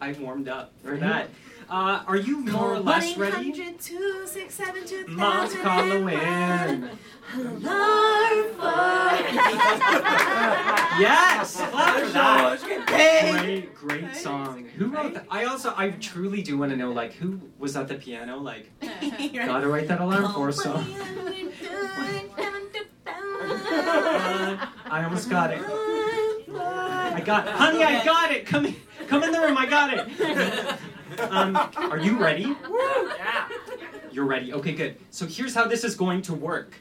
I warmed up for that. Uh, are you more or less ready? 100, 6, 7, 2000. Monte Carlo wind. Yes, clap for that. Great, great song. Who wrote that? I also, I truly do want to know, like, who was at the piano? Like, gotta write that alarm for song. Uh, I almost got it. I got, honey, I got it. Come, in, come in the room. I got it. Um, are you ready? Yeah. You're ready. Okay, good. So here's how this is going to work.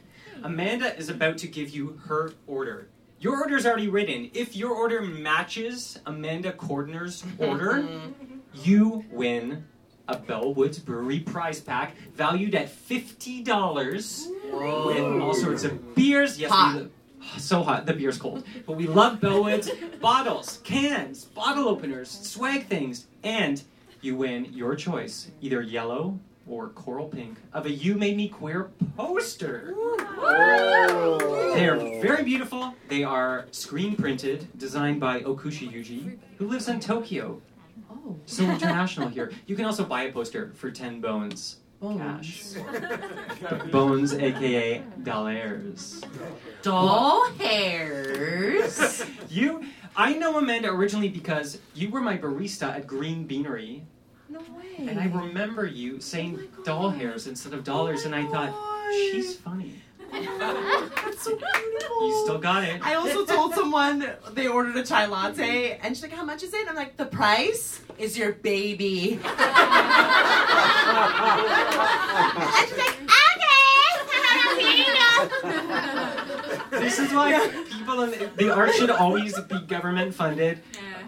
Amanda is about to give you her order. Your order's already written. If your order matches Amanda Cordner's order, you win a Bellwoods Brewery prize pack valued at fifty dollars with all sorts of beers. Yes, we so hot. The beer's cold, but we love Bellwoods bottles, cans, bottle openers, swag things, and you win your choice, either yellow or coral pink, of a "You Made Me Queer" poster. They are very beautiful. They are screen printed, designed by Okushi Yuji, who lives in Tokyo. Oh. So international here. You can also buy a poster for 10 bones. Cash. bones, aka dollars. Doll hairs. You, I know Amanda originally because you were my barista at Green Beanery, No way. and I remember you saying oh doll hairs instead of dollars, and I thought, oh she's funny. That's so beautiful. You still got it. I also told someone they ordered a chai latte, and she's like, "How much is it?" I'm like, "The price is your baby." and she's like, "Okay." here you go." This is why people in the, the art should always be government funded.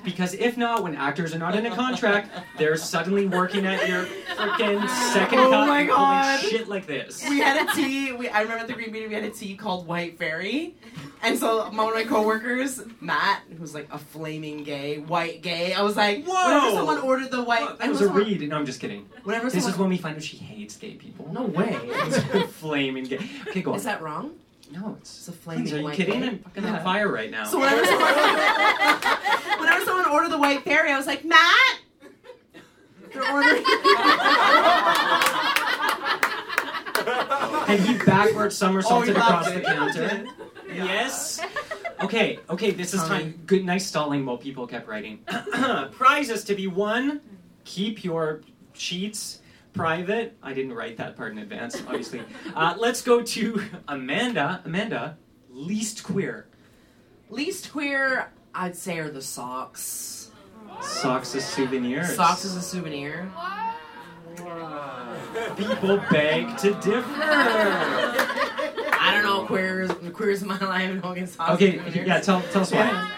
Because if not, when actors are not in a contract, they're suddenly working at your freaking second Oh cup my and pulling God. shit like this. we had a tea. We, I remember at the Green Bean we had a tea called White Fairy, and so one of my coworkers, Matt, who's like a flaming gay, white gay, I was like, Whoa! whenever someone ordered the white, That was a someone- read. No, I'm just kidding. Whenever This someone, is when we find out she hates gay people. no way, Flaming gay. Okay, go on. is that wrong? No, it's. It's a flaming Please, are you white kidding? I'm fucking Yeah. on fire right now. So whenever someone, whenever someone ordered the White Fairy, I was like, Matt, they're ordering. and he backward somersaulted Oh, across loved the it. counter. Yes. Okay, okay, this is time. Good, nice stalling while people kept writing. Prizes to be won. Keep your sheets private. I didn't write that part in advance, obviously. Uh, let's go to Amanda. Amanda, least queer. Least queer, I'd say, are the socks. Socks as souvenirs. Socks is a souvenir. People beg to differ. I don't know queers, queers in my life and Hogan socks. Okay, yeah, tell, tell us why.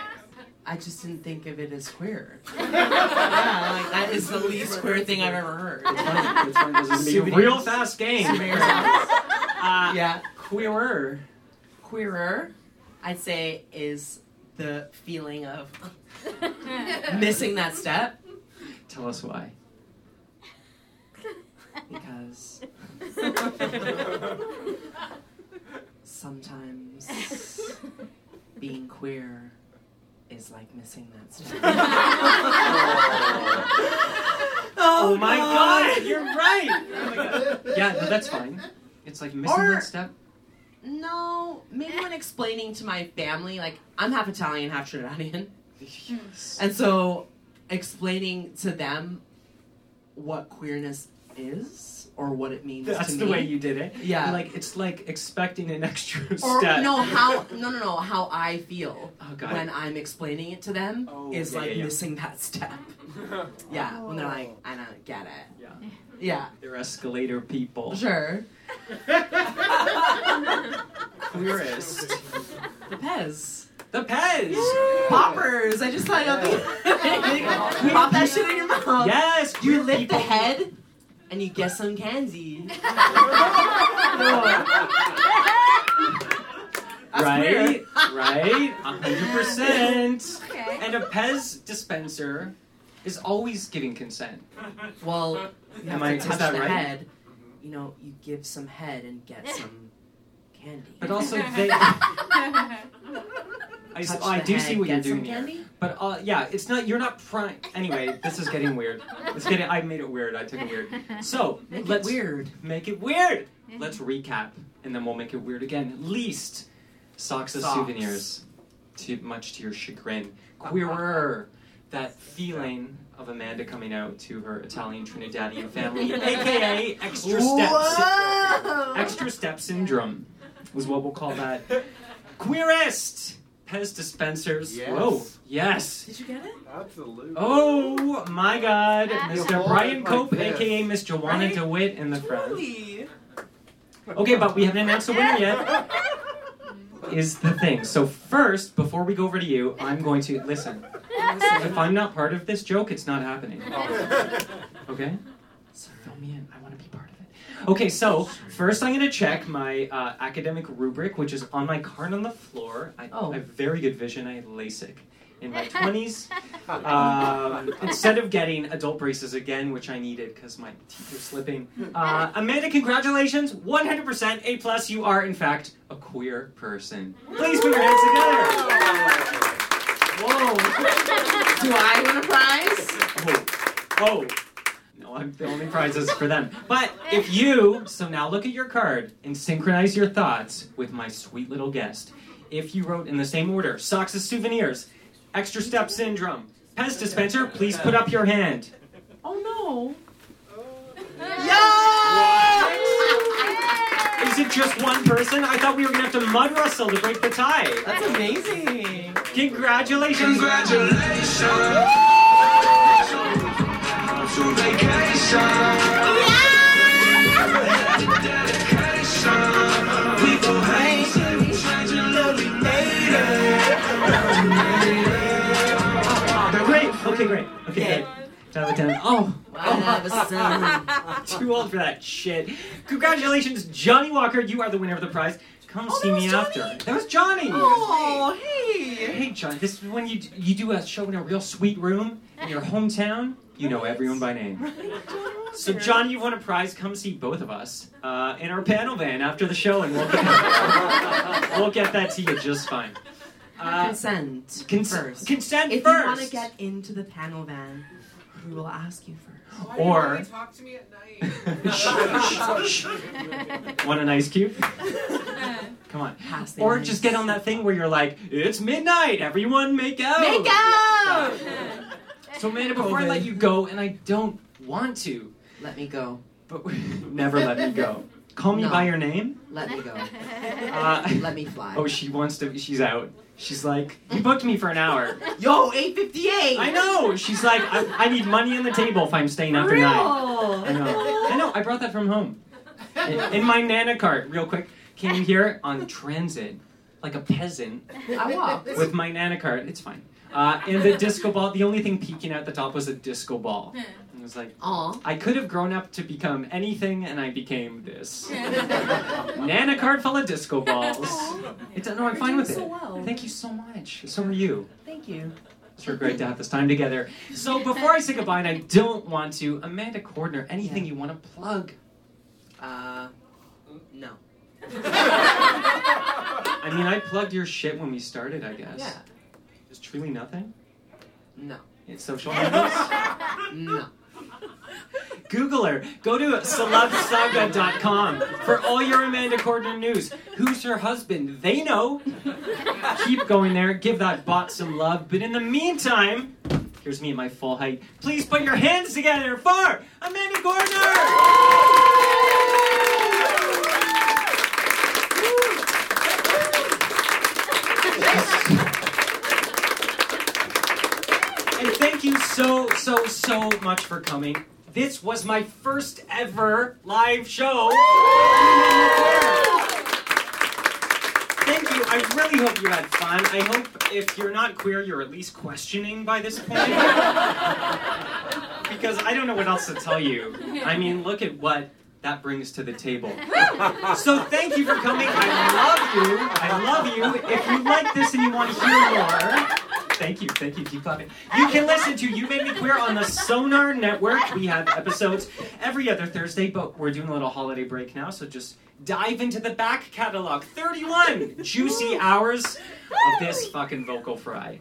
I just didn't think of it as queer. yeah, like that is the least queer thing I've ever heard. It's funny, it's funny. This is a real fast game. Uh, Yeah, Queerer. queerer, I'd say, is the feeling of missing that step Tell us why. because sometimes being queer is like missing that step. Oh, oh my god, you're right. Oh my God. Yeah, no, that's fine. It's like missing Or- that step. No, maybe when explaining to my family, like I'm half Italian, half Trinidadian, and so explaining to them what queerness is or what it means That's the me. way you did it. Yeah. Like it's like expecting an extra or step. no, how no no no how I feel Oh, when it. I'm explaining it to them Oh, is yeah, like yeah, yeah. missing that step. yeah, when they're like, I don't get it. Yeah. Yeah, They're escalator people. sure. Queerest. The Pez. The Pez. Poppers. I just thought of pop that shit in your mouth. Yes. You lift the head and you get some candy. That's right, right, a hundred percent. Okay. And a Pez dispenser is always giving consent. Well, you have Am I- to is touch that the right? head you know, you give some head and get some candy. But also they. I, Touch I do head, see what you're doing here. candy? But uh, yeah, it's not. You're not prime. Anyway, this is getting weird. It's getting. I made it weird. I took it weird. So Make let's weird. Make it weird. Let's recap, and then we'll make it weird again. Least socks as souvenirs, too much to your chagrin. Queerer, that feeling of Amanda coming out to her Italian Trinidadian family, aka extra steps. Extra step syndrome was what we'll call that. Queerest Pez dispensers. Yes. Whoa, yes. Did you get it? Absolutely. Oh my God, Mr. Brian Cope, like aka Miss Joanna Right? DeWitt in the front. Totally. Okay, but we haven't announced the winner yet. Is the thing. So first, before we go over to you, I'm going to listen. If I'm not part of this joke, it's not happening. Oh. Okay? So fill me in. I want to be part of it. Okay, so first I'm going to check my uh, academic rubric, which is on my card on the floor. I, Oh. I have very good vision. I had LASIK. In my 20s, um, instead of getting adult braces again, which I needed because my teeth are slipping, uh, Amanda, congratulations, 100% A plus. You are in fact a queer person. Please put your hands together. Whoa. Do I win a prize? Oh. Oh. No, I'm the only prize is for them. But if you, so now look at your card and synchronize your thoughts with my sweet little guest. If you wrote in the same order, socks as souvenirs, extra step syndrome, Pez dispenser, please put up your hand. Oh no. Yeah! Is it just one person? I thought we were gonna have to mud wrestle to break the tie. That's amazing. Congratulations. Congratulations. Great. Okay, great. Okay, Okay. great. Dial it down. Oh, I have a son. too old for that shit. Congratulations, Johnny Walker. You are the winner of the prize. Come Oh, see me Johnny? after. That was Johnny. Oh, hey. Hey, John. This is when you you do a show in a real sweet room in your hometown. You know everyone by name. So, John, you won a prize. Come see both of us uh, in our panel van after the show, and we'll get, we'll get that to you just fine. Uh, Consent cons- first. consent if first. you want to get into the panel van, we will ask you first. Why do you Or- talk to me at night. Want an ice cube? Come on. Pass the Or ice. just get on that thing where you're like, it's midnight, everyone make out. Make out! So, Amanda, before I let you go, and I don't want to, Let me go. but never let me go. Call me No. by your name. Let me go. Uh, Let me fly. oh, she wants to. She's out. She's like, you booked me for an hour. Yo, 858! I know. She's like, I, I need money on the table if I'm staying after Real. nine. I know. I know. I brought that from home. In, in my Nana cart, real quick. Came here on transit, like a peasant, I walk. with my Nana cart. It's fine. Uh, and the disco ball. The only thing peeking out the top was a disco ball. I was like, Aw. I could have grown up to become anything, and I became this. Nana card full of disco balls. It's, no, I'm fine with it. so well. Thank you so much. So are you. Thank you. It's sure great to have this time together. So before I say goodbye, and I don't want to, Amanda Cordner, anything you want to plug? Uh, no. I mean, I plugged your shit when we started, I guess. Yeah. Truly nothing? No. It's social handles? No. Google her. Go to celebsaga.com for all your Amanda Cordner news. Who's her husband? They know. Keep going there. Give that bot some love. But in the meantime, here's me at my full height. Please put your hands together for Amanda Cordner! So, so, so much for coming. This was my first ever live show. Thank you. I really hope you had fun. I hope if you're not queer, you're at least questioning by this point. because I don't know what else to tell you. I mean, look at what that brings to the table. So thank you for coming. I love you. I love you. If you like this and you want to hear more, Thank you, thank you. Keep clapping. You can listen to You Made Me Queer on the Sonar Network. We have episodes every other Thursday, but we're doing a little holiday break now, so just dive into the back catalog. 31 juicy hours of this fucking vocal fry.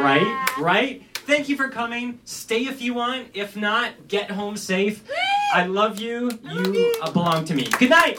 Right? Right? Thank you for coming. Stay if you want. If not, get home safe. I love you. You belong to me. Good night.